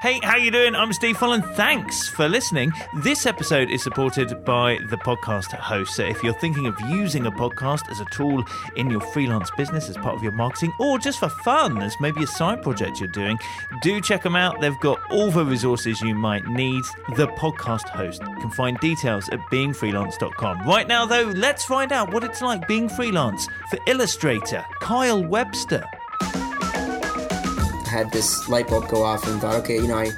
Hey, how you doing? I'm Steve Folland. Thanks for listening. This episode is supported by the podcast host. So if you're thinking of using a podcast as a tool in your freelance business as part of your marketing or just for fun as maybe a side project you're doing, do check them out. They've got all the resources you might need. The podcast host. You can find details at beingfreelance.com. Right now though, let's find out what it's like being freelance for illustrator Kyle Webster had this light bulb go off and thought, okay, you know, I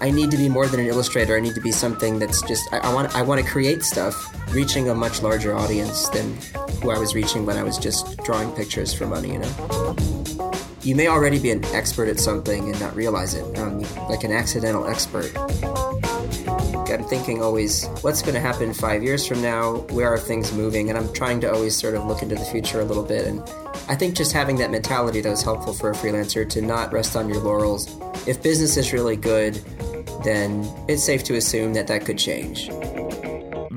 I need to be more than an illustrator. I need to be something that's just I, I want I want to create stuff, reaching a much larger audience than who I was reaching when I was just drawing pictures for money. You know, you may already be an expert at something and not realize it, um, like an accidental expert. I'm thinking always, what's going to happen five years from now? Where are things moving? And I'm trying to always sort of look into the future a little bit. And I think just having that mentality that was helpful for a freelancer to not rest on your laurels. If business is really good, then it's safe to assume that that could change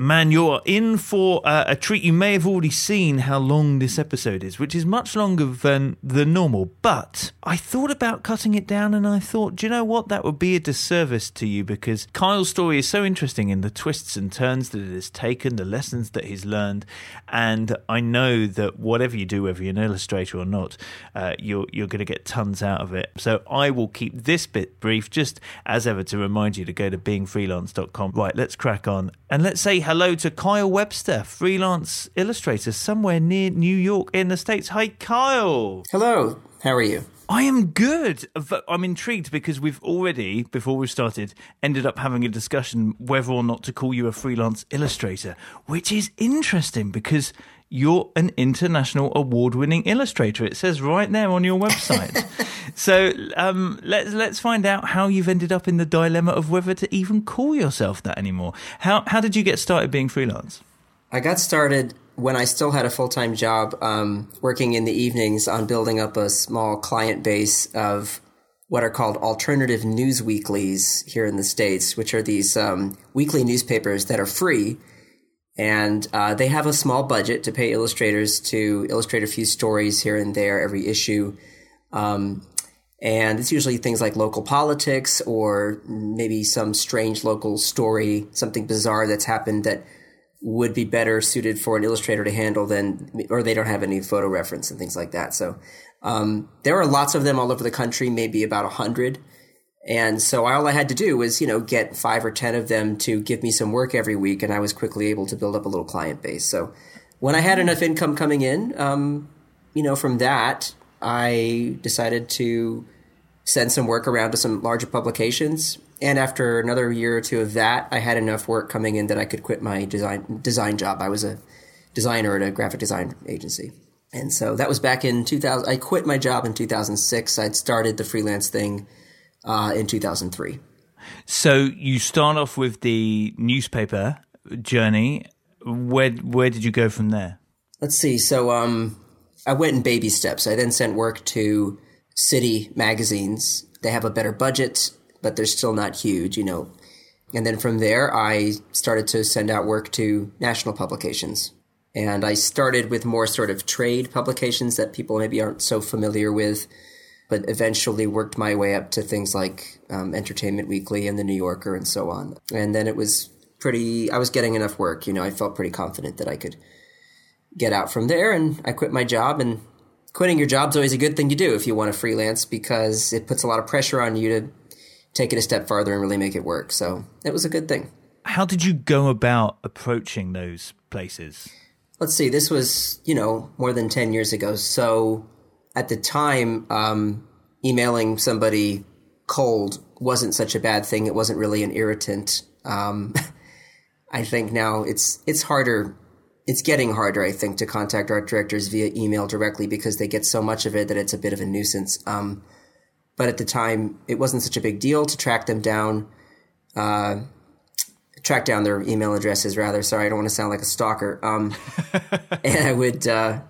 man, you're in for uh, a treat. You may have already seen how long this episode is, which is much longer than the normal. But I thought about cutting it down and I thought, do you know what? That would be a disservice to you because Kyle's story is so interesting in the twists and turns that it has taken, the lessons that he's learned. And I know that whatever you do, whether you're an illustrator or not, uh, you're, you're going to get tons out of it. So I will keep this bit brief, just as ever, to remind you to go to beingfreelance.com. Right, let's crack on and let's say hello to Kyle Webster, freelance illustrator somewhere near New York in the States. Hi, Kyle. Hello. How are you? I am good. I'm intrigued because we've already, before we started, ended up having a discussion whether or not to call you a freelance illustrator, which is interesting because you're an international award winning illustrator. It says right there on your website. so um, let's let's find out how you've ended up in the dilemma of whether to even call yourself that anymore. How how did you get started being freelance? I got started when I still had a full time job, um, working in the evenings on building up a small client base of what are called alternative news weeklies here in the states, which are these um, weekly newspapers that are free and uh, they have a small budget to pay illustrators to illustrate a few stories here and there every issue. Um, and it's usually things like local politics or maybe some strange local story, something bizarre that's happened that would be better suited for an illustrator to handle than, or they don't have any photo reference and things like that. So um, there are lots of them all over the country, maybe about a hundred. And so all I had to do was, you know, get five or 10 of them to give me some work every week. And I was quickly able to build up a little client base. So when I had enough income coming in, um, you know, from that, I decided to send some work around to some larger publications. And after another year or two of that, I had enough work coming in that I could quit my design design job. I was a designer at a graphic design agency. And so that was back in 2000. I quit my job in 2006. I'd started the freelance thing uh, in 2003. So you start off with the newspaper journey. Where where did you go from there? Let's see. So um, I went in baby steps. I then sent work to city magazines. They have a better budget, but they're still not huge, you know. And then from there, I started to send out work to national publications. And I started with more sort of trade publications that people maybe aren't so familiar with but eventually worked my way up to things like um, Entertainment Weekly and The New Yorker and so on. And then it was pretty, I was getting enough work. You know, I felt pretty confident that I could get out from there. And I quit my job. And quitting your job is always a good thing to do if you want to freelance because it puts a lot of pressure on you to take it a step farther and really make it work. So it was a good thing. How did you go about approaching those places? Let's see, this was, you know, more than 10 years ago. So at the time, um, emailing somebody cold wasn't such a bad thing. It wasn't really an irritant. Um, I think now it's it's harder. It's getting harder, I think, to contact art directors via email directly because they get so much of it that it's a bit of a nuisance. Um, but at the time, it wasn't such a big deal to track them down, uh, track down their email addresses. Rather, sorry, I don't want to sound like a stalker. Um, and I would uh,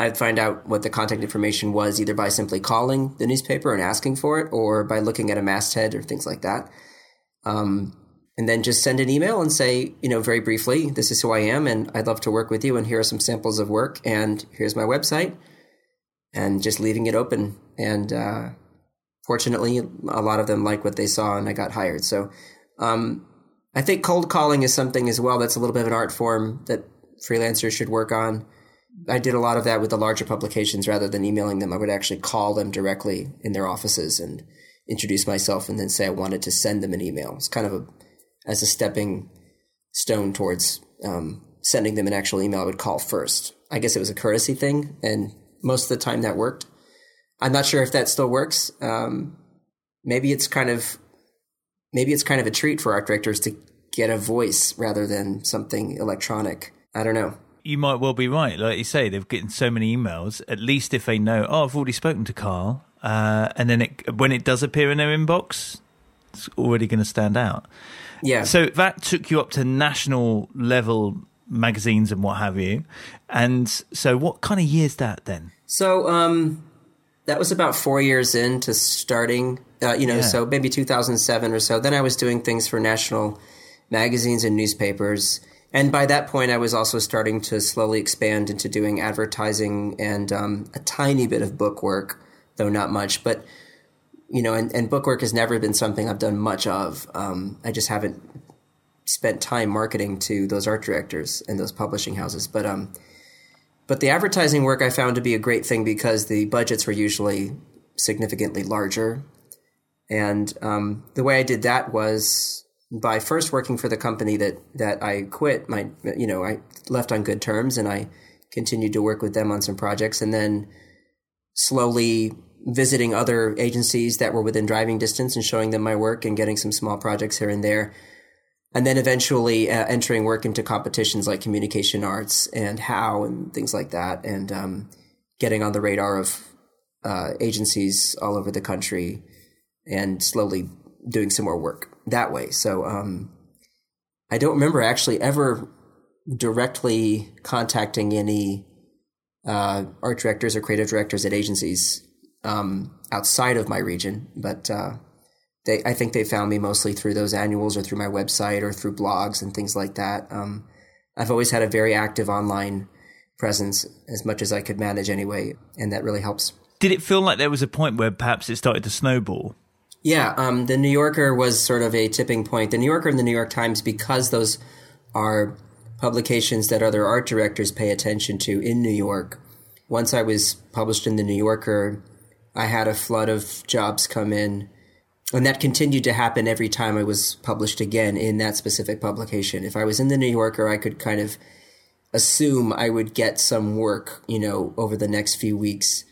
I'd find out what the contact information was either by simply calling the newspaper and asking for it or by looking at a masthead or things like that. Um, and then just send an email and say, you know, very briefly, this is who I am and I'd love to work with you and here are some samples of work and here's my website and just leaving it open. And, uh, fortunately, a lot of them liked what they saw and I got hired. So, um, I think cold calling is something as well that's a little bit of an art form that freelancers should work on. I did a lot of that with the larger publications rather than emailing them. I would actually call them directly in their offices and introduce myself and then say I wanted to send them an email. It's kind of a, as a stepping stone towards um, sending them an actual email, I would call first. I guess it was a courtesy thing, and most of the time that worked. I'm not sure if that still works. Um, maybe it's kind of maybe it's kind of a treat for art directors to get a voice rather than something electronic. I don't know. You might well be right. Like you say, they've getting so many emails. At least if they know, oh, I've already spoken to Carl, uh, and then it, when it does appear in their inbox, it's already going to stand out. Yeah. So that took you up to national level magazines and what have you. And so, what kind of year's that then? So, um, that was about four years into starting. Uh, you know, Yeah. so maybe 2007 or so. Then I was doing things for national magazines and newspapers. And by that point, I was also starting to slowly expand into doing advertising and um, a tiny bit of book work, though not much. But you know, and, and book work has never been something I've done much of. Um, I just haven't spent time marketing to those art directors and those publishing houses. But um, but the advertising work I found to be a great thing because the budgets were usually significantly larger. And um, the way I did that was by first working for the company that that I quit. My you know I left on good terms, and I continued to work with them on some projects, and then slowly visiting other agencies that were within driving distance and showing them my work and getting some small projects here and there. And then eventually uh, entering work into competitions like communication arts and how and things like that, and um, getting on the radar of uh, agencies all over the country, and slowly doing some more work that way. So um, I don't remember actually ever directly contacting any uh, art directors or creative directors at agencies um, outside of my region, but uh, they I think they found me mostly through those annuals or through my website or through blogs and things like that. Um, I've always had a very active online presence as much as I could manage anyway, and that really helps. Did it feel like there was a point where perhaps it started to snowball? Yeah, um, the New Yorker was sort of a tipping point. The New Yorker and the New York Times, because those are publications that other art directors pay attention to in New York. Once I was published in the New Yorker, I had a flood of jobs come in, and that continued to happen every time I was published again in that specific publication. If I was in the New Yorker, I could kind of assume I would get some work, you know, over the next few weeks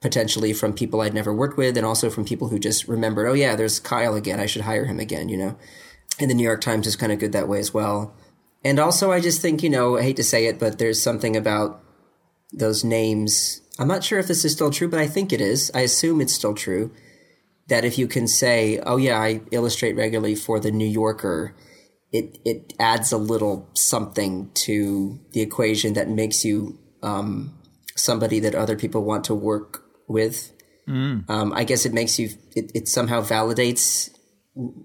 potentially from people I'd never worked with and also from people who just remembered, oh yeah, there's Kyle again. I should hire him again, you know. And the New York Times is kind of good that way as well. And also I just think, you know, I hate to say it, but there's something about those names. I'm not sure if this is still true, but I think it is. I assume it's still true that if you can say, "Oh yeah, I illustrate regularly for the New Yorker," it it adds a little something to the equation that makes you um, somebody that other people want to work with. Um, I guess it makes you. It, it somehow validates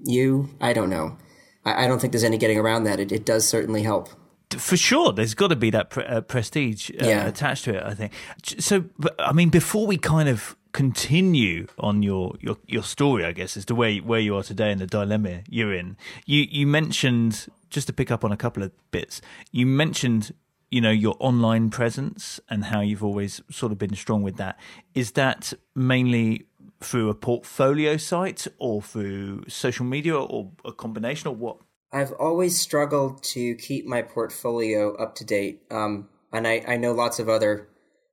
you. I don't know. I, I don't think there's any getting around that. It, it does certainly help. For sure, there's got to be that pre- uh, prestige uh, Yeah. attached to it. I think. So, I mean, before we kind of continue on your, your your story, I guess as to where where you are today and the dilemma you're in, you you mentioned just to pick up on a couple of bits. You mentioned you know your online presence and how you've always sort of been strong with that. Is that mainly through a portfolio site or through social media or a combination or what? I've always struggled to keep my portfolio up to date. Um, and I, I know lots of other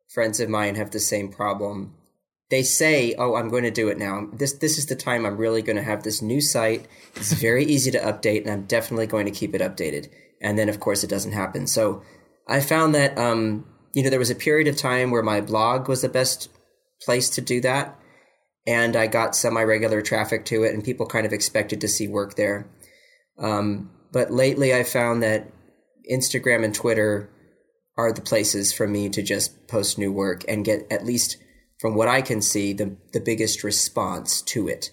friends of mine have the same problem. They say, "Oh, I'm going to do it now. This this is the time I'm really going to have this new site. It's very easy to update, and I'm definitely going to keep it updated." And then, of course, it doesn't happen. So, I found that um, you know there was a period of time where my blog was the best place to do that, and I got semi regular traffic to it, and people kind of expected to see work there. Um, but lately, I found that Instagram and Twitter are the places for me to just post new work and get at least from what I can see the the biggest response to it.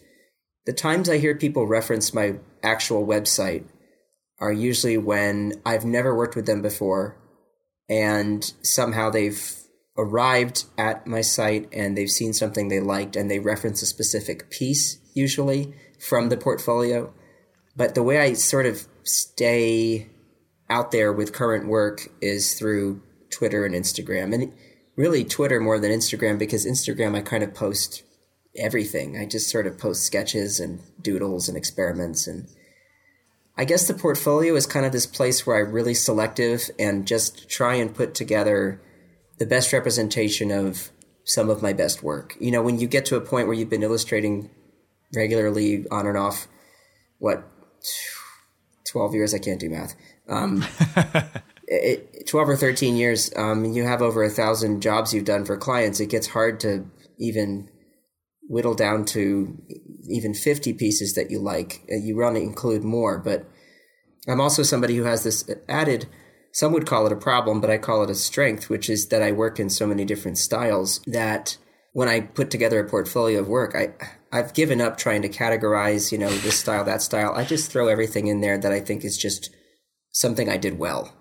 The times I hear people reference my actual website are usually when I've never worked with them before and somehow they've arrived at my site and they've seen something they liked and they reference a specific piece usually from the portfolio. But the way I sort of stay out there with current work is through Twitter and Instagram. And really Twitter more than Instagram because Instagram I kind of post everything. I just sort of post sketches and doodles and experiments and I guess the portfolio is kind of this place where I'm really selective and just try and put together the best representation of some of my best work. You know, when you get to a point where you've been illustrating regularly on and off, what, 12 years? I can't do math. Um, it, 12 or 13 years, um, you have over a thousand jobs you've done for clients. It gets hard to even whittle down to even 50 pieces that you like. You want to include more, but I'm also somebody who has this added, some would call it a problem, but I call it a strength, which is that I work in so many different styles that when I put together a portfolio of work, I, I've given up trying to categorize, you know, this style, that style. I just throw everything in there that I think is just something I did well.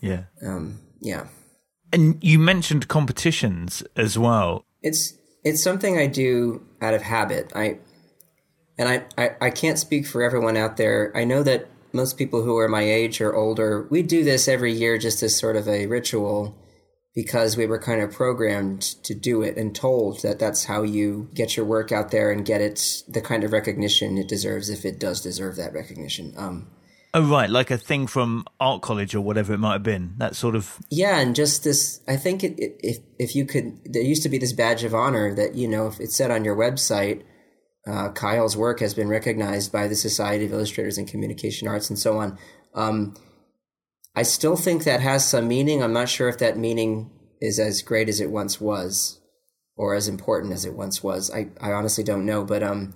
Yeah. Um, yeah. And you mentioned competitions as well. It's it's something I do out of habit. I and I, I, I can't speak for everyone out there. I know that most people who are my age or older, we do this every year just as sort of a ritual because we were kind of programmed to do it and told that that's how you get your work out there and get it the kind of recognition it deserves if it does deserve that recognition. Um, Oh right, like a thing from art college or whatever it might have been. That sort of yeah, and just this. I think it, it, if if you could, there used to be this badge of honor that you know if it said on your website, uh, Kyle's work has been recognized by the Society of Illustrators and Communication Arts and so on. Um, I still think that has some meaning. I'm not sure if that meaning is as great as it once was, or as important as it once was. I I honestly don't know, but um,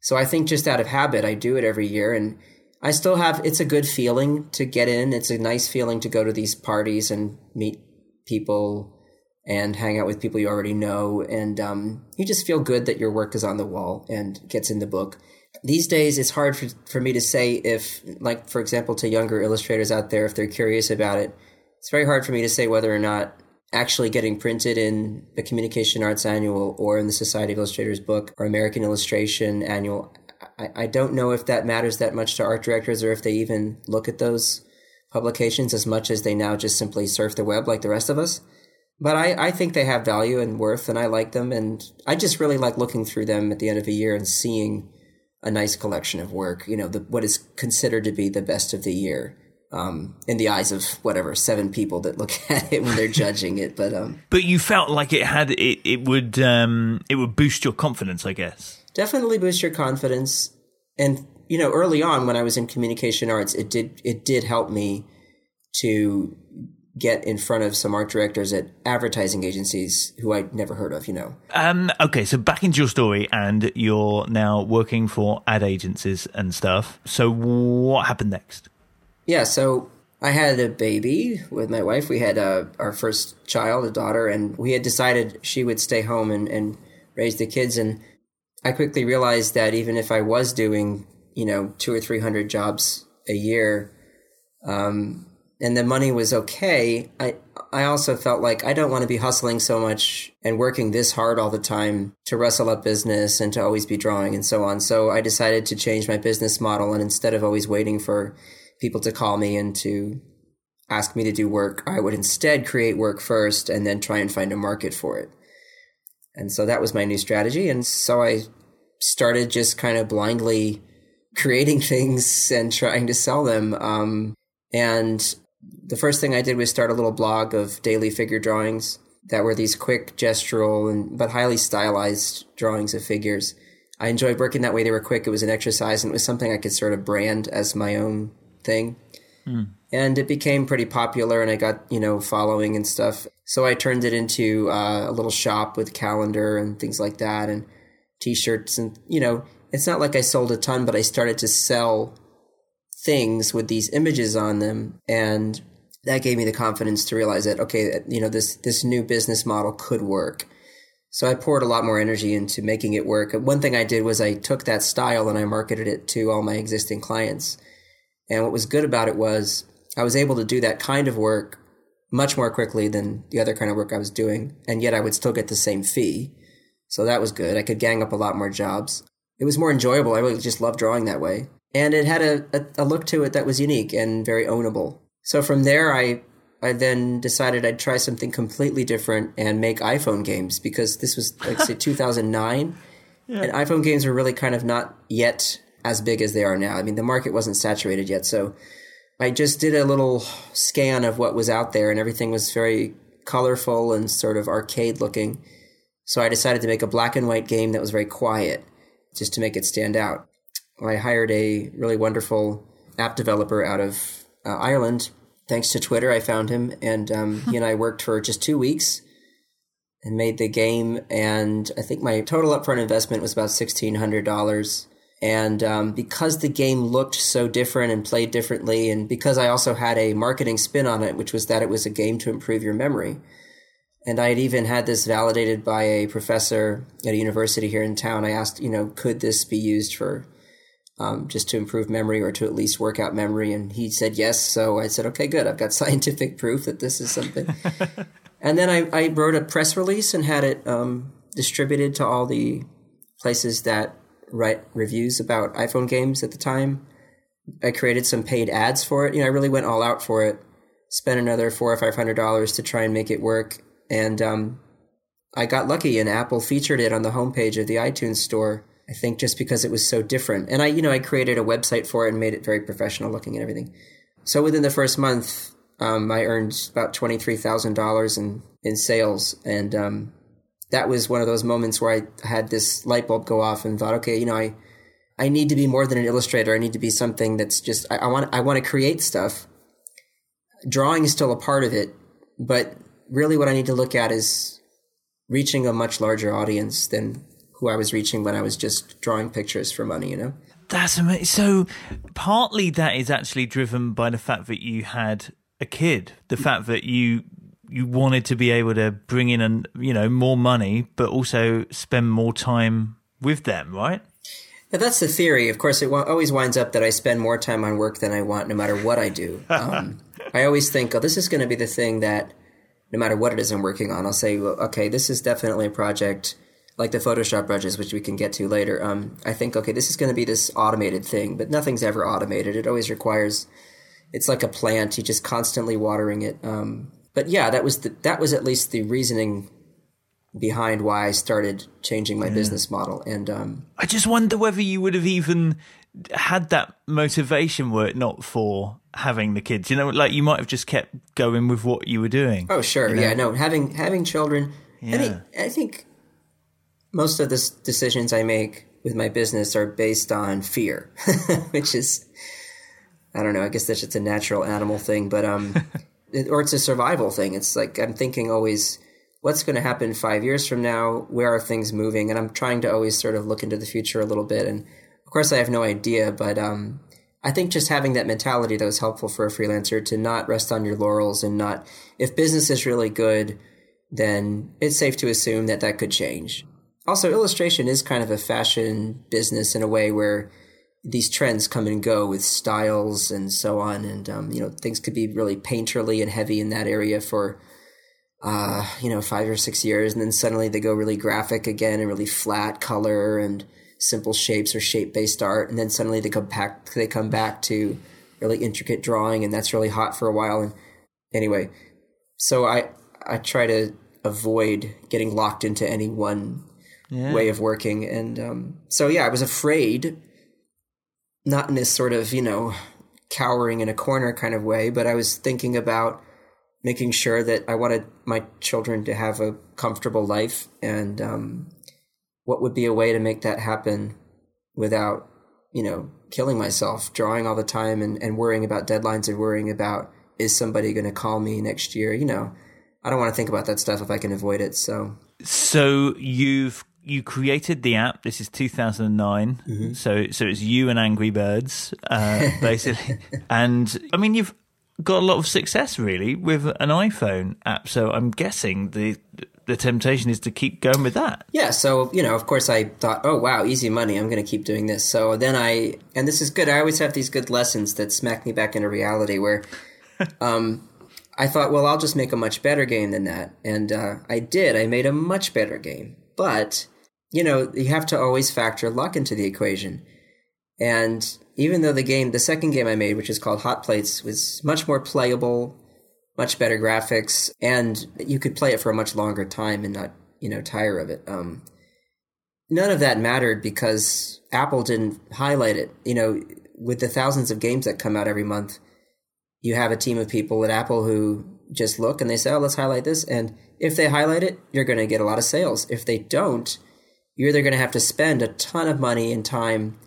so I think just out of habit, I do it every year and I still have, it's a good feeling to get in. It's a nice feeling to go to these parties and meet people and hang out with people you already know. And um, you just feel good that your work is on the wall and gets in the book. These days, it's hard for, for me to say if, like, for example, to younger illustrators out there, if they're curious about it, it's very hard for me to say whether or not actually getting printed in the Communication Arts Annual or in the Society of Illustrators book or American Illustration Annual I, I don't know if that matters that much to art directors or if they even look at those publications as much as they now just simply surf the web like the rest of us. But I, I think they have value and worth, and I like them. And I just really like looking through them at the end of a year and seeing a nice collection of work, you know, the, what is considered to be the best of the year. Um, in the eyes of whatever seven people that look at it when they're judging it, but um, but you felt like it had it, it would um, it would boost your confidence, I guess definitely boost your confidence. And you know, early on when I was in communication arts, it did it did help me to get in front of some art directors at advertising agencies who I'd never heard of, you know. Um, okay, so back into your story, and you're now working for ad agencies and stuff. So, what happened next? Yeah, so I had a baby with my wife. We had uh, our first child, a daughter, and we had decided she would stay home and, and raise the kids. And I quickly realized that even if I was doing, you know, two or three hundred jobs a year, um, and the money was okay, I I also felt like I don't want to be hustling so much and working this hard all the time to wrestle up business and to always be drawing and so on. So I decided to change my business model and instead of always waiting for people to call me and to ask me to do work, I would instead create work first and then try and find a market for it. And so that was my new strategy. And so I started just kind of blindly creating things and trying to sell them. Um, and the first thing I did was start a little blog of daily figure drawings that were these quick gestural and but highly stylized drawings of figures. I enjoyed working that way. They were quick. It was an exercise and it was something I could sort of brand as my own thing. Mm. And it became pretty popular and I got, you know, following and stuff. So I turned it into uh, a little shop with calendar and things like that and t-shirts and, you know, it's not like I sold a ton, but I started to sell things with these images on them and that gave me the confidence to realize that okay, you know, this this new business model could work. So I poured a lot more energy into making it work. One thing I did was I took that style and I marketed it to all my existing clients. And what was good about it was I was able to do that kind of work much more quickly than the other kind of work I was doing, and yet I would still get the same fee. So that was good. I could gang up a lot more jobs. It was more enjoyable. I really just loved drawing that way. And it had a, a, a look to it that was unique and very ownable. So from there, I I then decided I'd try something completely different and make iPhone games because this was like say 2009, yeah. and iPhone games were really kind of not yet as big as they are now. I mean, the market wasn't saturated yet, so I just did a little scan of what was out there, and everything was very colorful and sort of arcade looking. So I decided to make a black and white game that was very quiet, just to make it stand out. I hired a really wonderful app developer out of uh, Ireland. Thanks to Twitter, I found him, and um, he and I worked for just two weeks and made the game. And I think my total upfront investment was about sixteen hundred dollars. And um, because the game looked so different and played differently, and because I also had a marketing spin on it, which was that it was a game to improve your memory. And I had even had this validated by a professor at a university here in town. I asked, you know, could this be used for um, just to improve memory or to at least work out memory? And he said yes. So I said, okay, good. I've got scientific proof that this is something. and then I, I, wrote a press release and had it um, distributed to all the places that write reviews about iPhone games at the time. I created some paid ads for it. You know, I really went all out for it. Spent another four or five hundred dollars to try and make it work, and um, I got lucky. And Apple featured it on the homepage of the iTunes store. I think just because it was so different. And I, you know, I created a website for it and made it very professional looking and everything. So within the first month, um, I earned about twenty three thousand dollars in in sales, and um, that was one of those moments where I had this light bulb go off and thought, okay, you know, I I need to be more than an illustrator. I need to be something that's just I, I want I want to create stuff. Drawing is still a part of it, but really what I need to look at is reaching a much larger audience than who I was reaching when I was just drawing pictures for money, you know? That's amazing. So partly that is actually driven by the fact that you had a kid, the fact that you you wanted to be able to bring in and you know more money, but also spend more time with them, right? Yeah, that's the theory. Of course, it always winds up that I spend more time on work than I want, no matter what I do. Um, I always think, oh, this is going to be the thing that, no matter what it is I'm working on, I'll say, well, okay, this is definitely a project like the Photoshop brushes, which we can get to later. Um, I think, okay, this is going to be this automated thing, but nothing's ever automated. It always requires, it's like a plant. You're just constantly watering it. Um, but yeah, that was the, that was at least the reasoning behind why I started changing my yeah. business model. And um, I just wonder whether you would have even had that motivation were it not for having the kids. You know, like you might have just kept going with what you were doing. Oh, sure, you know? yeah, no, having having children. Yeah. I, I think most of the decisions I make with my business are based on fear, which is I don't know. I guess that's just a natural animal thing, but um, or it's a survival thing. It's like I'm thinking always, what's going to happen five years from now? Where are things moving? And I'm trying to always sort of look into the future a little bit. And of course, I have no idea, but um, I think just having that mentality that was helpful for a freelancer to not rest on your laurels and not, if business is really good, then it's safe to assume that that could change. Also, illustration is kind of a fashion business in a way where these trends come and go with styles and so on. And, um, you know, things could be really painterly and heavy in that area for, uh, you know, five or six years. And then suddenly they go really graphic again and really flat color and simple shapes or shape based art. And then suddenly they come back, they come back to really intricate drawing and that's really hot for a while. And anyway, so I, I try to avoid getting locked into any one yeah. way of working. And um, so, yeah, I was afraid not in this sort of, you know, cowering in a corner kind of way, but I was thinking about making sure that I wanted my children to have a comfortable life and um, what would be a way to make that happen without, you know, killing myself, drawing all the time and, and worrying about deadlines and worrying about is somebody going to call me next year? You know, I don't want to think about that stuff if I can avoid it. So, so you've you created the app. This is 2009. Mm-hmm. So so it's you and Angry Birds, uh, basically. and I mean, you've got a lot of success really with an iPhone app. So I'm guessing the the temptation is to keep going with that. Yeah. So you know, of course, I thought, oh wow, easy money. I'm going to keep doing this. So then I, and this is good. I always have these good lessons that smack me back into reality where. um, I thought, well, I'll just make a much better game than that. And uh, I did. I made a much better game. But, you know, you have to always factor luck into the equation. And even though the game, the second game I made, which is called Hot Plates, was much more playable, much better graphics, and you could play it for a much longer time and not, you know, tire of it. Um, none of that mattered because Apple didn't highlight it. You know, with the thousands of games that come out every month, you have a team of people at Apple who just look and they say, oh, let's highlight this. And if they highlight it, you're going to get a lot of sales. If they don't, you're either going to have to spend a ton of money and time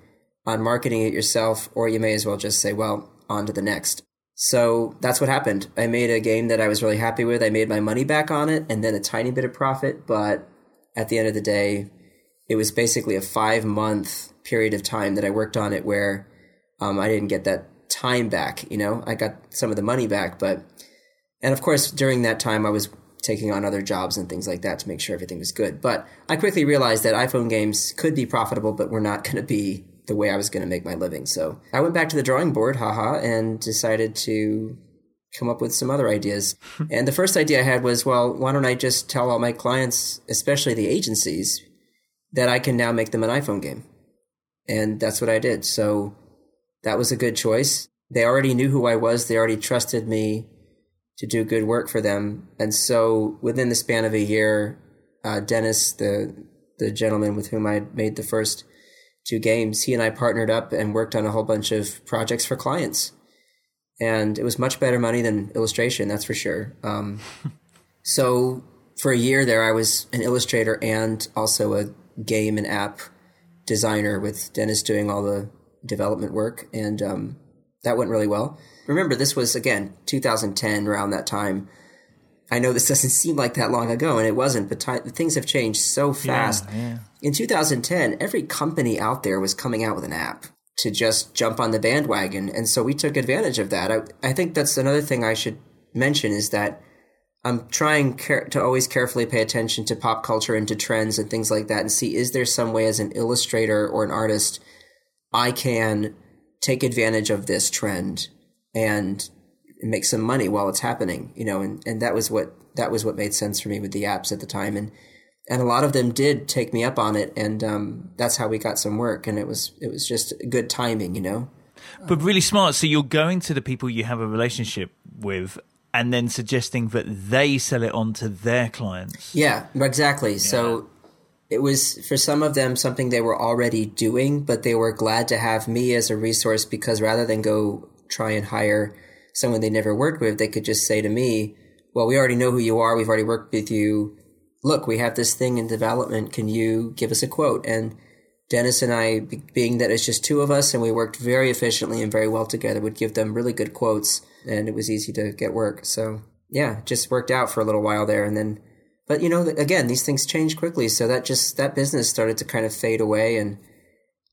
on marketing it yourself, or you may as well just say, well, on to the next. So that's what happened. I made a game that I was really happy with. I made my money back on it and then a tiny bit of profit. But at the end of the day, it was basically a five month period of time that I worked on it where um, I didn't get that time back. You know, I got some of the money back, but, and of course, during that time, I was taking on other jobs and things like that to make sure everything was good. But I quickly realized that iPhone games could be profitable, but were not going to be the way I was going to make my living. So I went back to the drawing board, haha, and decided to come up with some other ideas. and the first idea I had was, well, why don't I just tell all my clients, especially the agencies, that I can now make them an iPhone game? And that's what I did. So that was a good choice. They already knew who I was. They already trusted me to do good work for them. And so within the span of a year, uh, Dennis, the the gentleman with whom I made the first two games, he and I partnered up and worked on a whole bunch of projects for clients. And it was much better money than illustration, that's for sure. Um, so for a year there, I was an illustrator and also a game and app designer with Dennis doing all the development work. And um, that went really well. Remember, this was, again, 2010, around that time. I know this doesn't seem like that long ago, and it wasn't, but things have changed so fast. Yeah, yeah. In 2010, every company out there was coming out with an app to just jump on the bandwagon. And so we took advantage of that. I, I think that's another thing I should mention is that I'm trying care- to always carefully pay attention to pop culture and to trends and things like that and see is there some way as an illustrator or an artist I can take advantage of this trend and make some money while it's happening, you know, and, and that was what that was what made sense for me with the apps at the time. And and a lot of them did take me up on it and um, that's how we got some work and it was it was just good timing, you know. But really smart. So you're going to the people you have a relationship with and then suggesting that they sell it on to their clients. Yeah, exactly. Yeah. So it was for some of them something they were already doing, but they were glad to have me as a resource because rather than go try and hire someone they never worked with, they could just say to me, well, we already know who you are. We've already worked with you. Look, we have this thing in development. Can you give us a quote? And Dennis and I, being that it's just two of us and we worked very efficiently and very well together, would give them really good quotes and it was easy to get work. So yeah, just worked out for a little while there. And then but you know, again, these things change quickly. So that just that business started to kind of fade away, and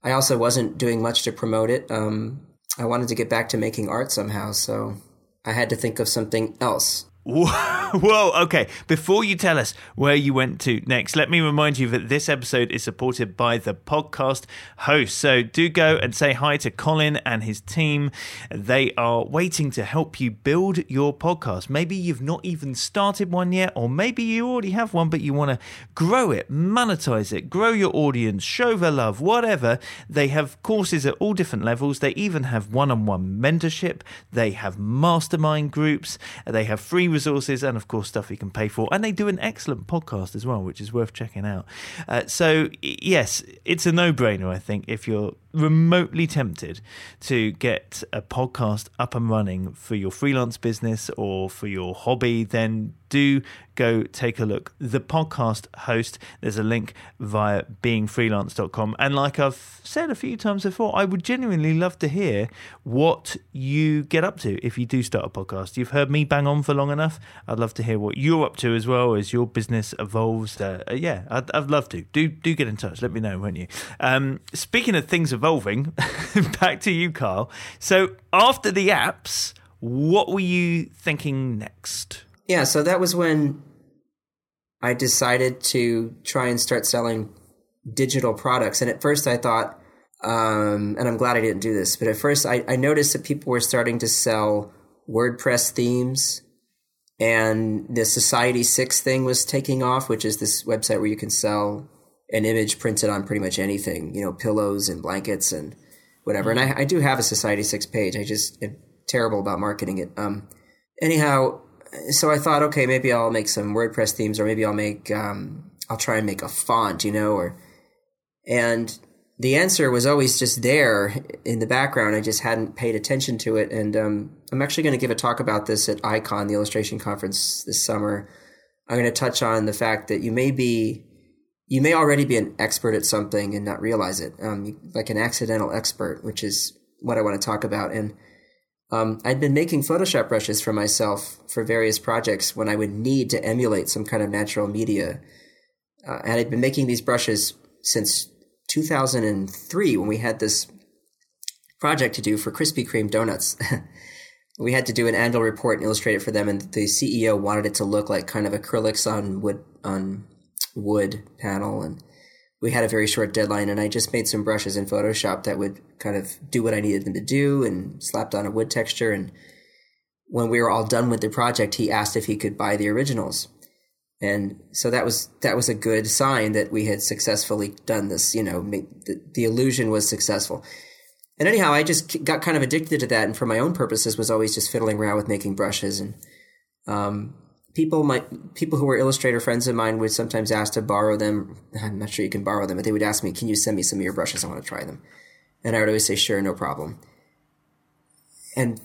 I also wasn't doing much to promote it. Um, I wanted to get back to making art somehow, so I had to think of something else. Whoa, okay. Before you tell us where you went to next, let me remind you that this episode is supported by the podcast host. So do go and say hi to Colin and his team. They are waiting to help you build your podcast. Maybe you've not even started one yet, or maybe you already have one, but you want to grow it, monetize it, grow your audience, show the love, whatever. They have courses at all different levels. They even have one on one mentorship, they have mastermind groups, they have free resources and, of course, stuff you can pay for. And they do an excellent podcast as well, which is worth checking out. Uh, so, yes, it's a no brainer, I think, if you're remotely tempted to get a podcast up and running for your freelance business or for your hobby, then do go take a look. The podcast host, there's a link via beingfreelance.com. And like I've said a few times before, I would genuinely love to hear what you get up to if you do start a podcast. You've heard me bang on for long enough. I'd love to hear what you're up to as well as your business evolves. Uh, yeah, I'd, I'd, love to. Do do get in touch. Let me know, won't you? Um, speaking of things evolving, back to you, Carl. So after the apps, what were you thinking next? Yeah, so that was when I decided to try and start selling digital products. And at first I thought, um, and I'm glad I didn't do this, but at first I, I noticed that people were starting to sell WordPress themes and the Society6 thing was taking off, which is this website where you can sell an image printed on pretty much anything, you know, pillows and blankets and whatever. And I, I do have a Society6 page. I just am terrible about marketing it. Um, anyhow, so I thought, okay, maybe I'll make some WordPress themes, or maybe I'll make, um, I'll try and make a font, you know, or, and the answer was always just there in the background. I just hadn't paid attention to it. And um, I'm actually going to give a talk about this at ICON, the illustration conference this summer. I'm going to touch on the fact that you may be, you may already be an expert at something and not realize it, um, like an accidental expert, which is what I want to talk about. And um, I'd been making Photoshop brushes for myself for various projects when I would need to emulate some kind of natural media. Uh, and I'd been making these brushes since 2003 when we had this project to do for Krispy Kreme donuts. we had to do an annual report and illustrate it for them, and the CEO wanted it to look like kind of acrylics on wood on wood panel, and we had a very short deadline. And I just made some brushes in Photoshop that would kind of do what I needed them to do, and slapped on a wood texture. And when we were all done with the project, he asked if he could buy the originals and so that was that was a good sign that we had successfully done this you know the, the illusion was successful and anyhow i just got kind of addicted to that and for my own purposes was always just fiddling around with making brushes and um, people might people who were illustrator friends of mine would sometimes ask to borrow them i'm not sure you can borrow them but they would ask me can you send me some of your brushes i want to try them and i would always say sure no problem and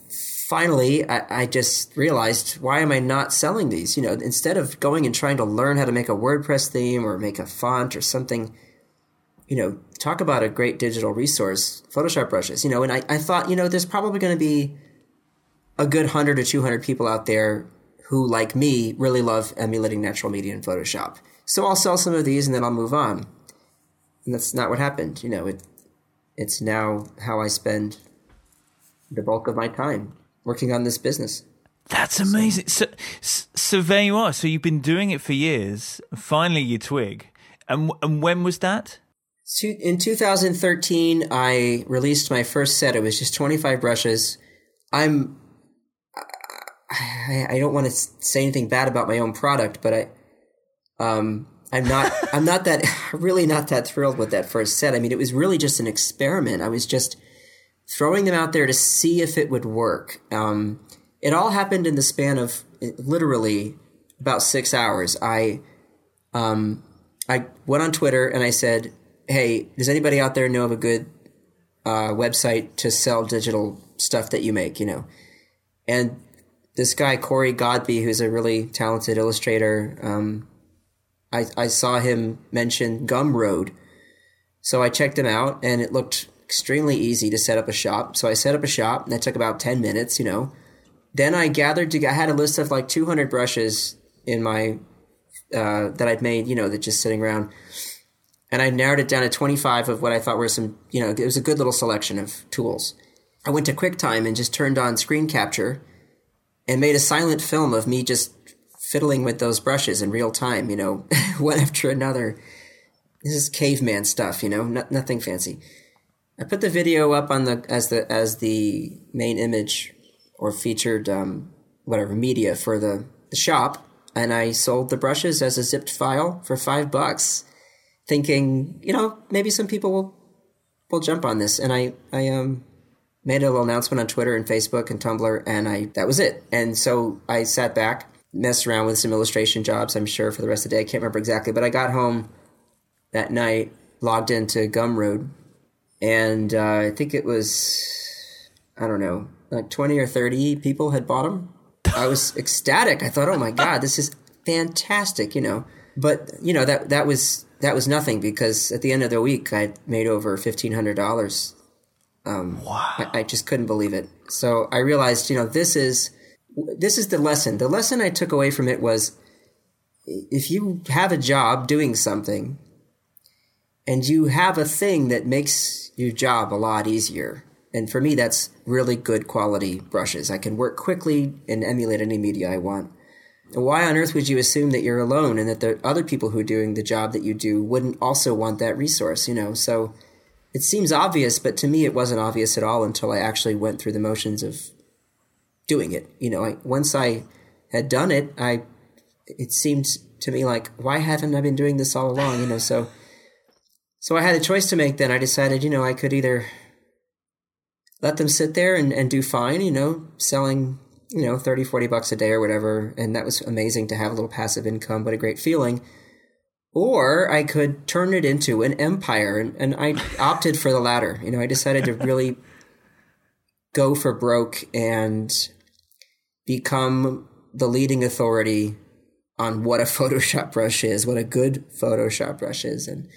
finally, I, I, just realized why am I not selling these? You know, instead of going and trying to learn how to make a WordPress theme or make a font or something, you know, talk about a great digital resource, Photoshop brushes. You know, and I, I thought, you know, there's probably going to be a good 100 or 200 people out there who, like me, really love emulating natural media in Photoshop. So I'll sell some of these and then I'll move on. And that's not what happened. You know, it, it's now how I spend the bulk of my time working on this business. That's amazing. So, so there you are. So you've been doing it for years. Finally, you twig. And and when was that? In 2013, I released my first set. It was just 25 brushes. I'm. I, I don't want to say anything bad about my own product, but I, um, I'm not. I'm not that. Really, not that thrilled with that first set. I mean, it was really just an experiment. I was just throwing them out there to see if it would work. Um, it all happened in the span of literally about six hours. I um, I went on Twitter and I said, "Hey, does anybody out there know of a good uh, website to sell digital stuff that you make?" You know, and this guy Corey Godbey, who's a really talented illustrator, um, I, I saw him mention Gumroad, so I checked him out, and it looked extremely easy to set up a shop. So I set up a shop, and that took about 10 minutes, you know. Then I gathered to, I had a list of like 200 brushes in my, uh, that I'd made, you know, that just sitting around. And I narrowed it down to 25 of what I thought were some, you know, it was a good little selection of tools. I went to QuickTime and just turned on screen capture and made a silent film of me just fiddling with those brushes in real time, you know, one after another. This is caveman stuff, you know, nothing fancy. I put the video up on the as the as the main image or featured um, whatever media for the, the shop, and I sold the brushes as a zipped file for five bucks, thinking you know maybe some people will will jump on this, and I I um made a little announcement on Twitter and Facebook and Tumblr, and I that was it. And so I sat back, messed around with some illustration jobs. I'm sure for the rest of the day, I can't remember exactly, but I got home that night, logged into Gumroad and uh, I think it was I don't know, like twenty or thirty people had bought them. I was ecstatic. I thought, oh my god, this is fantastic, you know. But you know that that was that was nothing because at the end of the week I made over fifteen hundred dollars. Um, wow! I, I just couldn't believe it. So I realized, you know, this is this is the lesson. The lesson I took away from it was if you have a job doing something and you have a thing that makes your job a lot easier. And for me, that's really good quality brushes. I can work quickly and emulate any media I want. And why on earth would you assume that you're alone and that the other people who are doing the job that you do wouldn't also want that resource, you know? So it seems obvious, but to me, it wasn't obvious at all until I actually went through the motions of doing it. You know, I, once I had done it, I it seemed to me like why haven't I been doing this all along? You know, so so I had a choice to make. Then I decided, you know, I could either let them sit there and, and do fine, you know, selling you know 30 40 bucks a day or whatever and that was amazing to have a little passive income but a great feeling or i could turn it into an empire and, and i opted for the latter you know i decided to really go for broke and become the leading authority on what a Photoshop brush is, what a good Photoshop brush is. And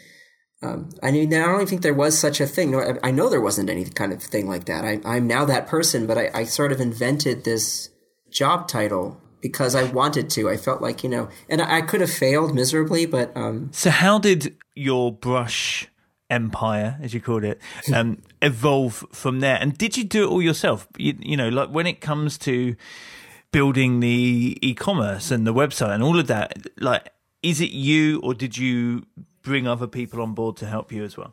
um, I mean, I don't even think there was such a thing. No, I, know there wasn't any kind of thing like that. I, am now that person, but I, I sort of invented this job title because I wanted to. I felt like, you know, and I, could have failed miserably, but. Um, so, how did your brush empire, as you called it, um, evolve from there? And did you do it all yourself? You, you know, like when it comes to building the e-commerce and the website and all of that, like, is it you or did you bring other people on board to help you as well?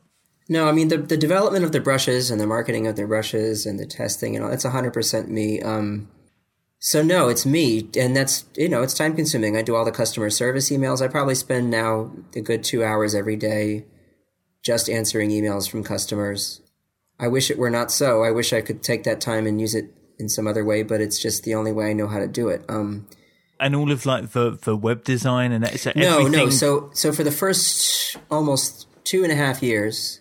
No, I mean the the development of the brushes and the marketing of the brushes and the testing and all that's hundred percent me. Um, so no, it's me, and that's you know it's time consuming. I do all the customer service emails. I probably spend now a good two hours every day just answering emails from customers. I wish it were not so. I wish I could take that time and use it in some other way, but it's just the only way I know how to do it. Um, and all of like the the web design and that, so no, everything... no. So so for the first almost two and a half years,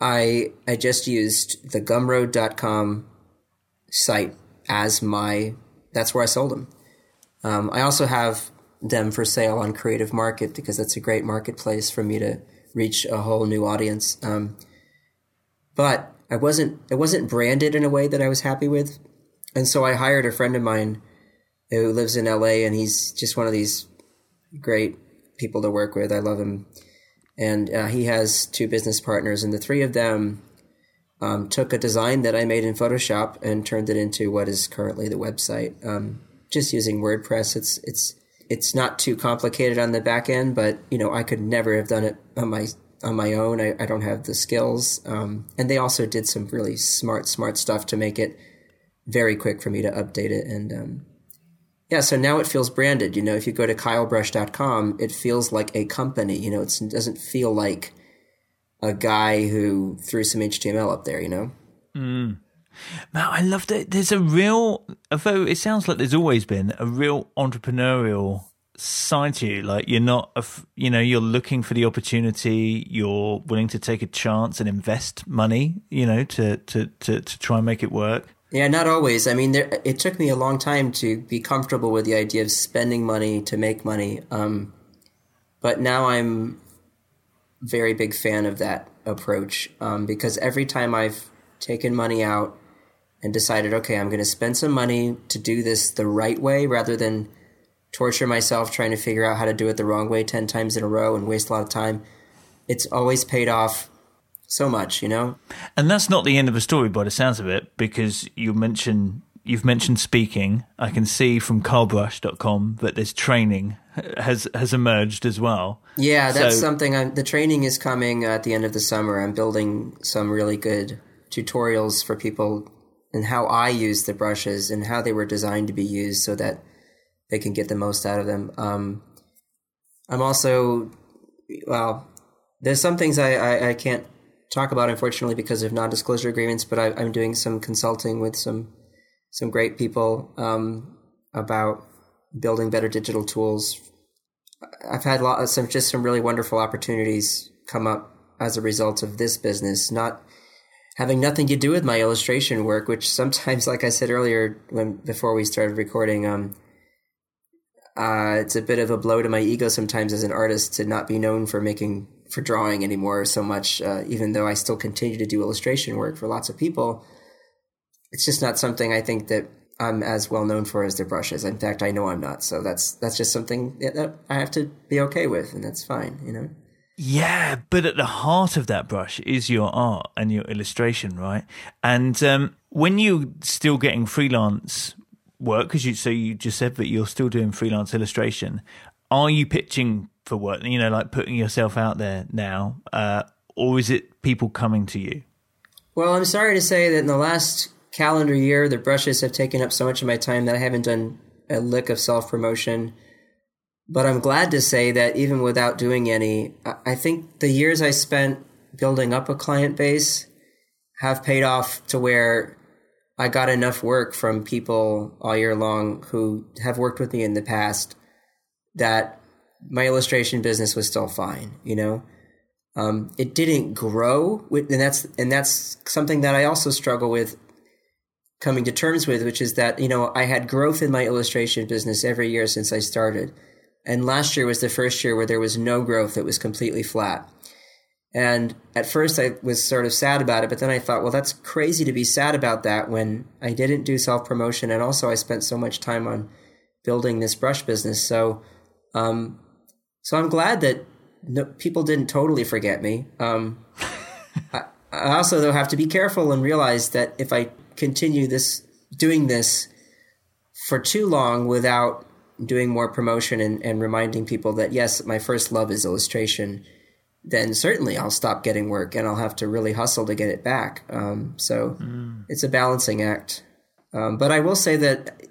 I I just used the Gumroad.com site as my. That's where I sold them. Um, I also have them for sale on Creative Market because that's a great marketplace for me to reach a whole new audience. Um, but I wasn't it wasn't branded in a way that I was happy with, and so I hired a friend of mine who lives in LA, and he's just one of these great people to work with. I love him, and uh, he has two business partners, and the three of them um, took a design that I made in Photoshop and turned it into what is currently the website. Um, just using WordPress, it's it's it's not too complicated on the back end, but you know I could never have done it on my on my own. I, I don't have the skills, um, and they also did some really smart smart stuff to make it very quick for me to update it. And um, yeah, so now it feels branded. You know, if you go to kylebrush.com, it feels like a company. You know, it doesn't feel like a guy who threw some HTML up there. You know. Mm. Man, I love that. There's a real, although it sounds like there's always been a real entrepreneurial side to you. Like you're not, a, you know, you're looking for the opportunity. You're willing to take a chance and invest money, you know, to to to, to try and make it work. Yeah, not always. I mean, there, it took me a long time to be comfortable with the idea of spending money to make money. Um, but now I'm very big fan of that approach um, because every time I've taken money out and decided, okay, I'm going to spend some money to do this the right way rather than torture myself trying to figure out how to do it the wrong way 10 times in a row and waste a lot of time. It's always paid off so much, you know? And that's not the end of the story by the sounds of it, because you mentioned you've mentioned speaking. I can see from kylebrush.com that there's training has has emerged as well. Yeah, that's so, something. I'm, the training is coming at the end of the summer. I'm building some really good tutorials for people and how I use the brushes and how they were designed to be used so that they can get the most out of them. Um, I'm also, well, there's some things I, I, I, can't talk about, unfortunately, because of non disclosure agreements, but I, am doing some consulting with some some great people um, about building better digital tools. I've had lot some just some really wonderful opportunities come up as a result of this business, not having nothing to do with my illustration work, which sometimes, like I said earlier, when before we started recording, um, uh, it's a bit of a blow to my ego sometimes as an artist to not be known for making for drawing anymore so much. Uh, even though I still continue to do illustration work for lots of people, it's just not something I think that I'm as well known for as their brushes. In fact, I know I'm not. So that's that's just something that I have to be okay with, and that's fine. You know. Yeah, but at the heart of that brush is your art and your illustration, right? And um, when you're still getting freelance work, because you so you just said that you're still doing freelance illustration, are you pitching for work? You know, like putting yourself out there now, uh, or is it people coming to you? Well, I'm sorry to say that in the last calendar year, the brushes have taken up so much of my time that I haven't done a lick of self promotion. But I'm glad to say that even without doing any, I think the years I spent building up a client base have paid off to where I got enough work from people all year long who have worked with me in the past that my illustration business was still fine, you know. Um, it didn't grow, and that's and that's something that I also struggle with coming to terms with, which is that you know I had growth in my illustration business every year since I started, and last year was the first year where there was no growth; it was completely flat. And at first, I was sort of sad about it, but then I thought, well, that's crazy to be sad about that when I didn't do self promotion, and also I spent so much time on building this brush business. So, um, so I'm glad that no, people didn't totally forget me. Um, I, I also though have to be careful and realize that if I continue this doing this for too long without doing more promotion and, and reminding people that yes, my first love is illustration then certainly I'll stop getting work and I'll have to really hustle to get it back. Um, so mm. it's a balancing act. Um, but I will say that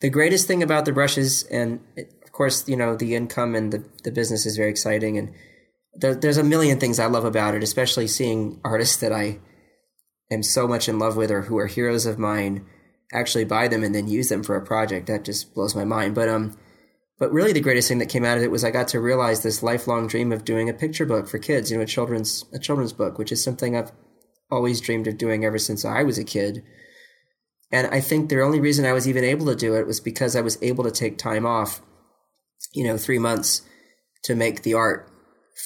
the greatest thing about the brushes, and it, of course, you know, the income and the, the business is very exciting. And there, there's a million things I love about it, especially seeing artists that I am so much in love with or who are heroes of mine actually buy them and then use them for a project. That just blows my mind. But, um, but really, the greatest thing that came out of it was I got to realize this lifelong dream of doing a picture book for kids, you know, a children's a children's book, which is something I've always dreamed of doing ever since I was a kid. And I think the only reason I was even able to do it was because I was able to take time off, you know, three months to make the art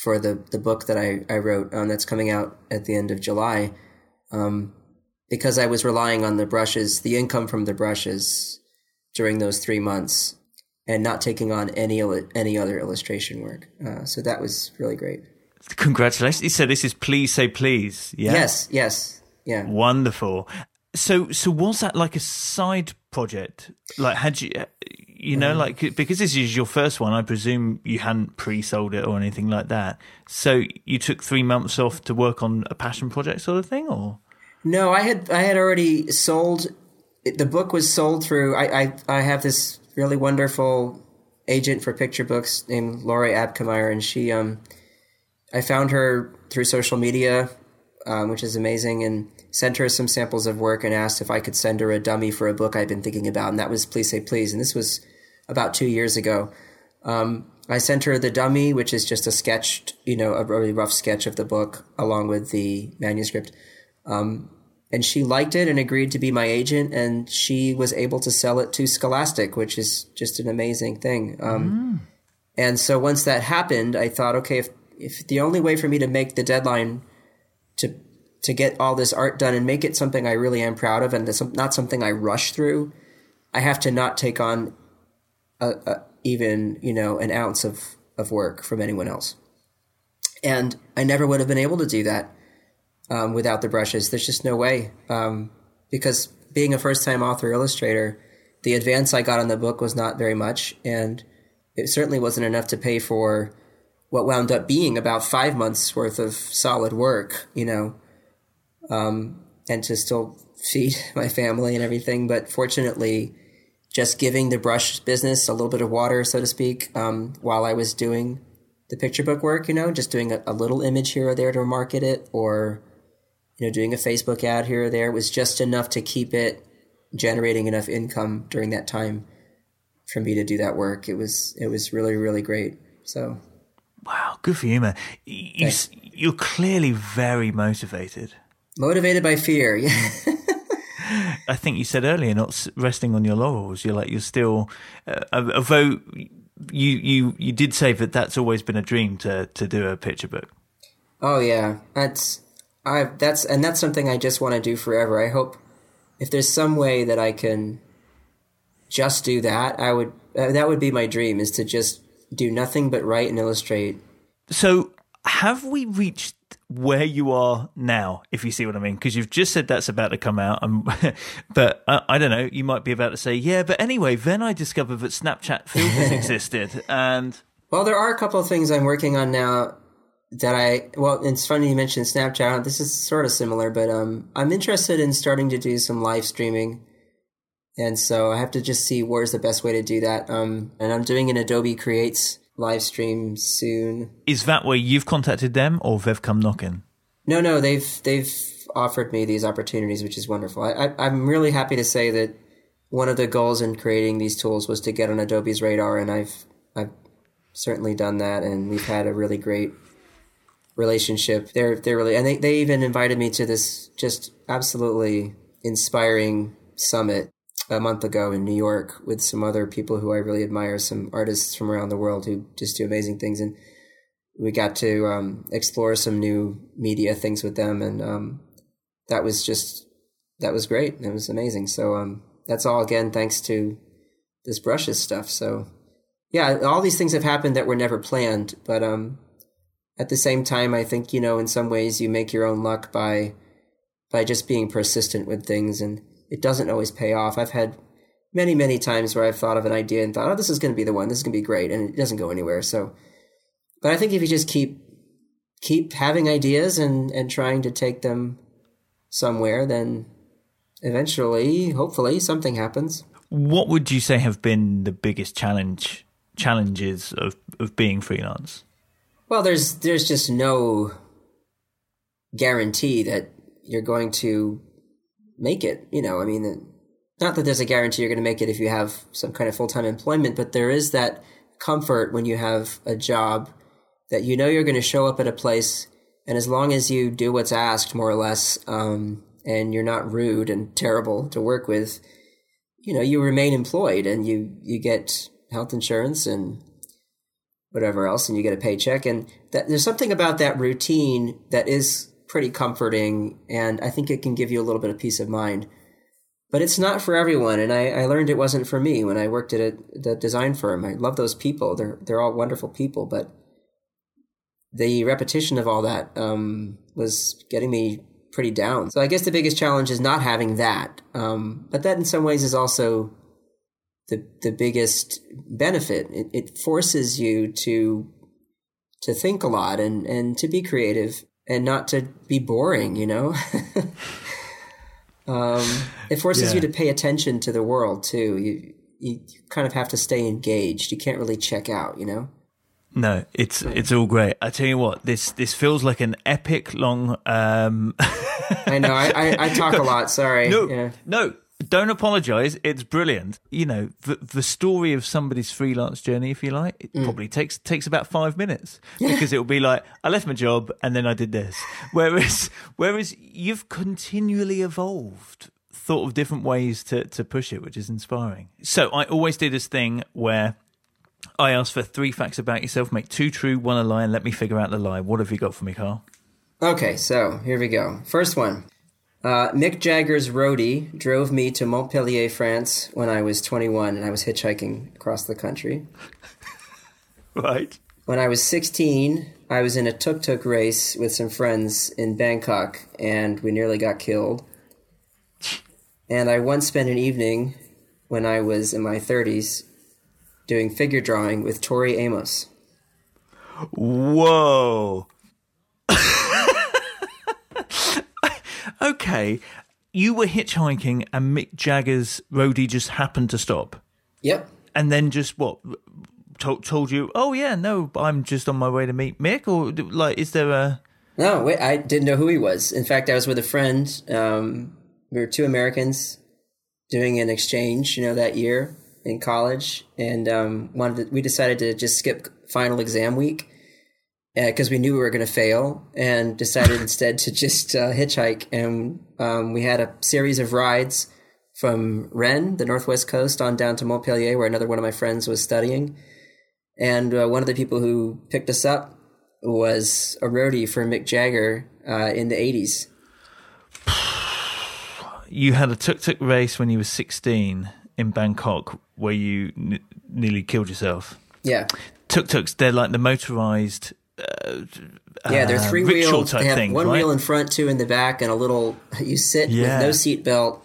for the the book that I I wrote um, that's coming out at the end of July, um, because I was relying on the brushes, the income from the brushes during those three months and not taking on any any other illustration work. Uh, so that was really great. Congratulations! So this is please say please. Yeah. Yes. Yes. Yeah. Wonderful. So so was that like a side project? Like had you you know mm. like because this is your first one, I presume you hadn't pre-sold it or anything like that. So you took three months off to work on a passion project sort of thing, or no? I had I had already sold. The book was sold through. I I, I have this really wonderful agent for picture books named Lori Abkemeyer, and she um, I found her through social media, um, which is amazing, and sent her some samples of work and asked if I could send her a dummy for a book I'd been thinking about, and that was Please Say Please, and this was about two years ago. Um, I sent her the dummy, which is just a sketch, you know, a really rough sketch of the book along with the manuscript. Um, and she liked it and agreed to be my agent and she was able to sell it to scholastic which is just an amazing thing um, mm. and so once that happened i thought okay if, if the only way for me to make the deadline to to get all this art done and make it something i really am proud of and not something i rush through i have to not take on a, a, even you know an ounce of of work from anyone else and i never would have been able to do that um, without the brushes. There's just no way. Um, because being a first time author illustrator, the advance I got on the book was not very much. And it certainly wasn't enough to pay for what wound up being about five months worth of solid work, you know, um, and to still feed my family and everything. But fortunately, just giving the brush business a little bit of water, so to speak, um, while I was doing the picture book work, you know, just doing a, a, little image here or there to market it or you know, doing a Facebook ad here or there was just enough to keep it generating enough income during that time for me to do that work. It was it was really really great. So, wow, good for you, man. You, you're clearly very motivated. Motivated by fear. Yeah. I think you said earlier, not resting on your laurels. You're like you're still, uh, although you you you did say that that's always been a dream to to do a picture book. Oh yeah, that's I that's and that's something I just want to do forever. I hope if there's some way that I can just do that, I would uh, that would be my dream is to just do nothing but write and illustrate. So, have we reached where you are now, if you see what I mean? Because you've just said that's about to come out, but I, I, don't know. You might be about to say, yeah, but anyway. Then I discovered that Snapchat filters existed, and well, there are a couple of things I'm working on now that I well, it's funny you mentioned Snapchat. This is sort of similar, but um, I'm interested in starting to do some live streaming And so I have to just see where's the best way to do that. Um, and I'm doing an Adobe Creates live stream soon. Is that where you've contacted them or they've come knocking? No, no, they've they've offered me these opportunities, which is wonderful. I, I, I'm really happy to say that one of the goals in creating these tools was to get on Adobe's radar, and I've I've certainly done that, and we've had a really great relationship. They're they're really, and they they even invited me to this just absolutely inspiring summit a month ago in New York with some other people who I really admire, some artists from around the world who just do amazing things. And we got to um, explore some new media things with them. And um, that was just, that was great. It was amazing. So um, that's all, again, thanks to this brushes stuff. So yeah, all these things have happened that were never planned. But um, at the same time, I think, you know, in some ways you make your own luck by, by just being persistent with things and it doesn't always pay off. I've had many, many times where I've thought of an idea and thought, oh, this is going to be the one. This is going to be great. And it doesn't go anywhere. So, but I think if you just keep, keep having ideas and, and trying to take them somewhere, then eventually, hopefully something happens. What would you say have been the biggest challenge, challenges of, of being freelance? Well, there's, there's just no guarantee that you're going to make it. You know, I mean, not that there's a guarantee you're going to make it if you have some kind of full time employment, but there is that comfort when you have a job that you know you're going to show up at a place, and as long as you do what's asked, more or less, um, and you're not rude and terrible to work with, you know, you remain employed and you you get health insurance and whatever else, and you get a paycheck. And that, there's something about that routine that is pretty comforting, and I think it can give you a little bit of peace of mind. But it's not for everyone, and I, I learned it wasn't for me when I worked at a, the design firm. I love those people; they're they're all wonderful people, but the repetition of all that um, was getting me pretty down. So I guess the biggest challenge is not having that. Um, but that, in some ways, is also the the biggest benefit. It, it forces you to to think a lot and and to be creative and not to be boring, you know? um, it forces yeah. you to pay attention to the world too. You, you kind of have to stay engaged. You can't really check out, you know? No, it's it's all great. I tell you what, this this feels like an epic long. Um... I know. I, I, I, talk a lot. Sorry. No, yeah. no. Don't apologize. It's brilliant. You know, the the story of somebody's freelance journey, if you like, it mm. probably takes takes about five minutes because it'll be like I left my job and then I did this. Whereas whereas you've continually evolved, thought of different ways to to push it, which is inspiring. So I always do this thing where I ask for three facts about yourself, make two true, one a lie, and let me figure out the lie. What have you got for me, Carl? Okay, so here we go. First one. Uh, Mick Jagger's roadie drove me to Montpellier, France when I was 21 and I was hitchhiking across the country. right. When I was 16, I was in a tuk tuk race with some friends in Bangkok and we nearly got killed. And I once spent an evening when I was in my 30s doing figure drawing with Tori Amos. Whoa. Okay, you were hitchhiking and Mick Jagger's roadie just happened to stop. Yep. And then just what told told you? Oh yeah, no, I'm just on my way to meet Mick. Or like, is there a? No, wait, I didn't know who he was. In fact, I was with a friend. Um, we were two Americans doing an exchange, you know, that year in college, and um, wanted to, we decided to just skip final exam week because uh, we knew we were going to fail and decided instead to just uh, hitchhike. And um, we had a series of rides from Rennes, the northwest coast, on down to Montpellier, where another one of my friends was studying. And uh, one of the people who picked us up was a roadie for Mick Jagger uh, in the 80s. You had a tuk tuk race when you were 16 in Bangkok where you n- nearly killed yourself. Yeah. Tuk tuks, they're like the motorized uh, yeah, they're three wheels. They have thing, one right? wheel in front, two in the back, and a little. You sit yeah. with no seat belt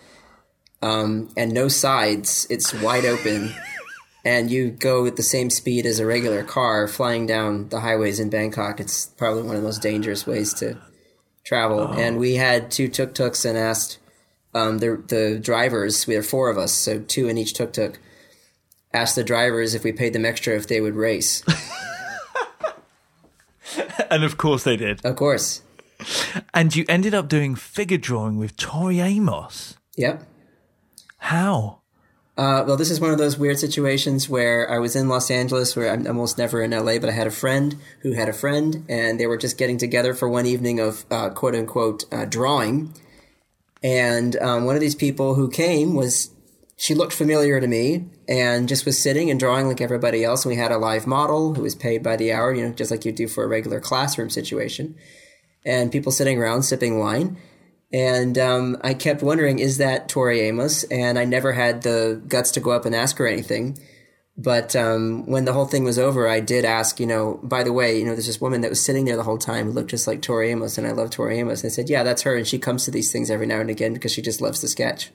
um, and no sides. It's wide open, and you go at the same speed as a regular car flying down the highways in Bangkok. It's probably one of the most dangerous ways to travel. Oh. And we had two tuk tuks and asked um, the the drivers, we are four of us, so two in each tuk tuk, asked the drivers if we paid them extra if they would race. and of course they did. of course. And you ended up doing figure drawing with Tori Amos. Yep. How? Uh, well, this is one of those weird situations where I was in Los Angeles, where I'm almost never in LA, but I had a friend who had a friend, and they were just getting together for one evening of uh, quote unquote uh, drawing. And um, one of these people who came was, she looked familiar to me and just was sitting and drawing like everybody else. And we had a live model who was paid by the hour, you know, just like you do for a regular classroom situation. And people sitting around sipping wine. And um, I kept wondering, is that Tori Amos? And I never had the guts to go up and ask her anything. But um, when the whole thing was over, I did ask, you know, by the way, you know, there's this woman that was sitting there the whole time who looked just like Tori Amos, and I love Tori Amos. And I said, yeah, that's her. And she comes to these things every now and again because she just loves to sketch.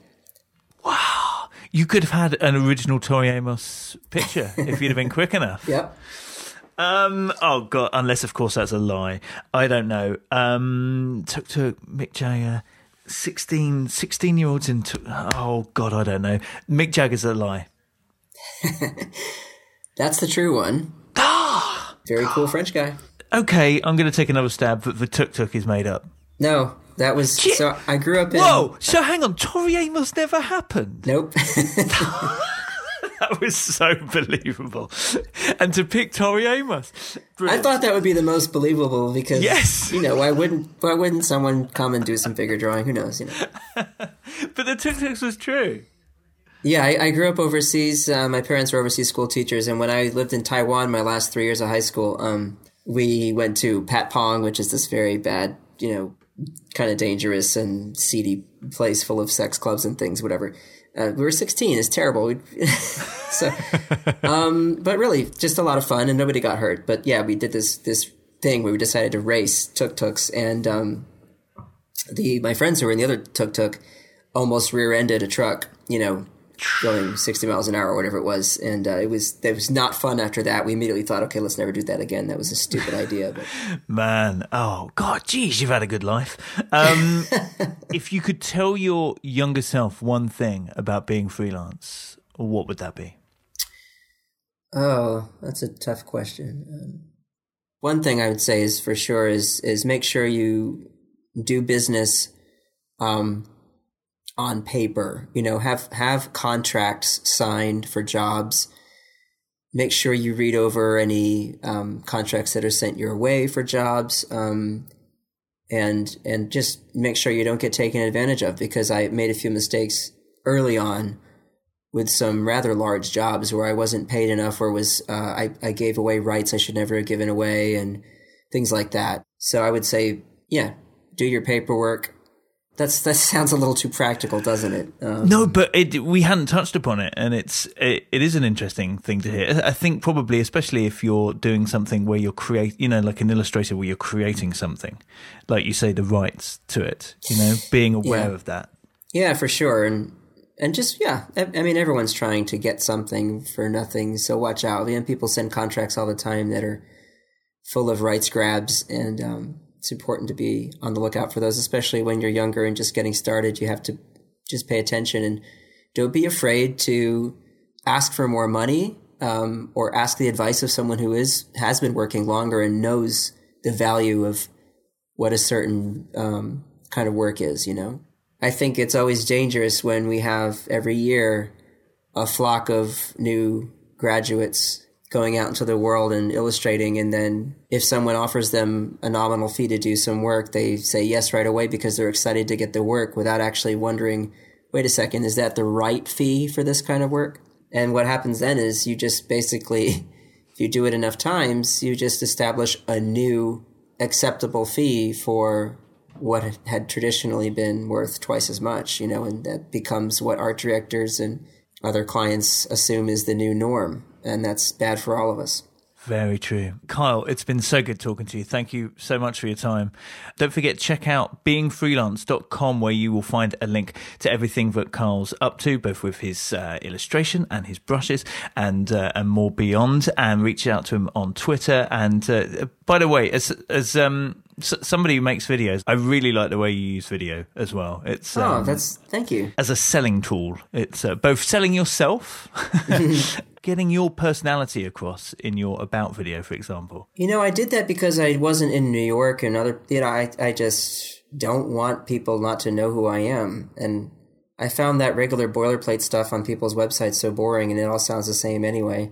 You could have had an original Tori Amos picture if you'd have been quick enough. Yep. Um. Oh God. Unless, of course, that's a lie. I don't know. Um. Took to Mick Jagger. 16, 16 year olds into. Oh God. I don't know. Mick Jagger's a lie. That's the true one. Very cool French guy. Okay. I'm going to take another stab. But the tuk tuk is made up. No, that was Shit. so. I grew up in. Whoa. So hang on. Tori Amos never happened. Nope. That was so believable. And to pick Tori Amos. I thought that would be the most believable because Yes. you know why wouldn't why wouldn't someone come and do some figure drawing? Who knows? You know. But the tuk tuks was true. Yeah, I, I grew up overseas. Uh, my parents were overseas school teachers, and when I lived in Taiwan, my last three years of high school, um, we went to Patpong, which is this very bad, you know, kind of dangerous and seedy place full of sex clubs and things, whatever. Uh, we were 16. It's terrible. So, um, but really, just a lot of fun, and nobody got hurt. But yeah, we did this this thing where we decided to race tuk tuks, and um, the my friends who were in the other tuk tuk almost rear-ended a truck. You know, going 60 miles an hour or whatever it was, and uh, it was it was not fun. After that, we immediately thought, okay, let's never do that again. That was a stupid idea. But Man, oh God, geez, you've had a good life. Um, if you could tell your younger self one thing about being freelance, what would that be? oh, that's a tough question. Um, one thing I would say is for sure is is make sure you do business um, on paper. You know, have have contracts signed for jobs. Make sure you read over any um, contracts that are sent your way for jobs, um, and and just make sure you don't get taken advantage of. Because I made a few mistakes early on with some rather large jobs where I wasn't paid enough, or was uh, I I gave away rights I should never have given away, and things like that. So I would say, yeah, do your paperwork. That's that sounds a little too practical, doesn't it? Um, No, but it, we hadn't touched upon it, and it's it, it is an interesting thing to hear. I think probably, especially if you're doing something where you're create, you know, like an illustrator where you're creating something, like you say, the rights to it. You know, being aware Yeah. of that. Yeah, for sure, and and just yeah, I, I mean, everyone's trying to get something for nothing, so watch out. I mean, people send contracts all the time that are full of rights grabs, and um, it's important to be on the lookout for those, especially when you're younger and just getting started. You have to just pay attention and don't be afraid to ask for more money um, or ask the advice of someone who is has been working longer and knows the value of what a certain um, kind of work is. You know, I think it's always dangerous when we have every year a flock of new graduates going out into the world and illustrating and then if someone offers them a nominal fee to do some work they say yes right away because they're excited to get the work without actually wondering wait a second is that the right fee for this kind of work and what happens then is you just basically if you do it enough times you just establish a new acceptable fee for what had traditionally been worth twice as much, you know, and that becomes what art directors and other clients assume is the new norm. And that's bad for all of us. Very true. Kyle, it's been so good talking to you. Thank you so much for your time. Don't forget, check out beingfreelance.com where you will find a link to everything that Kyle's up to, both with his uh, illustration and his brushes and uh, and more beyond. And reach out to him on Twitter. And uh, by the way, as as um, S- somebody who makes videos. I really like the way you use video as well. It's Oh, um, that's thank you. as a selling tool. It's uh, both selling yourself, getting your personality across in your about video, for example. You know, I did that because I wasn't in New York and other. You know, I I just don't want people not to know who I am, and I found that regular boilerplate stuff on people's websites so boring, and it all sounds the same anyway.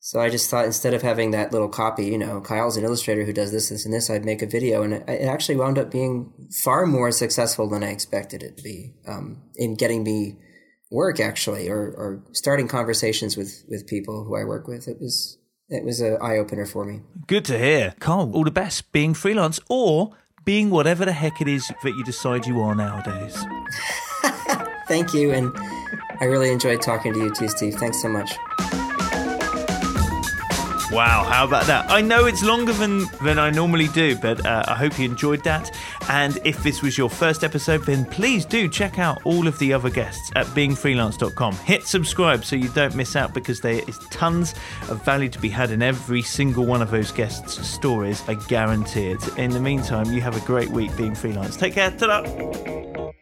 So I just thought instead of having that little copy, you know, Kyle's an illustrator who does this, this, and this, I'd make a video, and it, actually wound up being far more successful than I expected it to be um, in getting me work, actually, or or starting conversations with with people who I work with. It was it was an eye opener for me. Good to hear. Carl, all the best being freelance or being whatever the heck it is that you decide you are nowadays. Thank you, and I really enjoyed talking to you too, Steve. Thanks so much. Wow, how about that? I know it's longer than, than I normally do, but uh, I hope you enjoyed that. And if this was your first episode, then please do check out all of the other guests at beingfreelance.com. Hit subscribe so you don't miss out because there is tons of value to be had in every single one of those guests' stories. I guarantee it. In the meantime, you have a great week being freelance. Take care. Ta-da!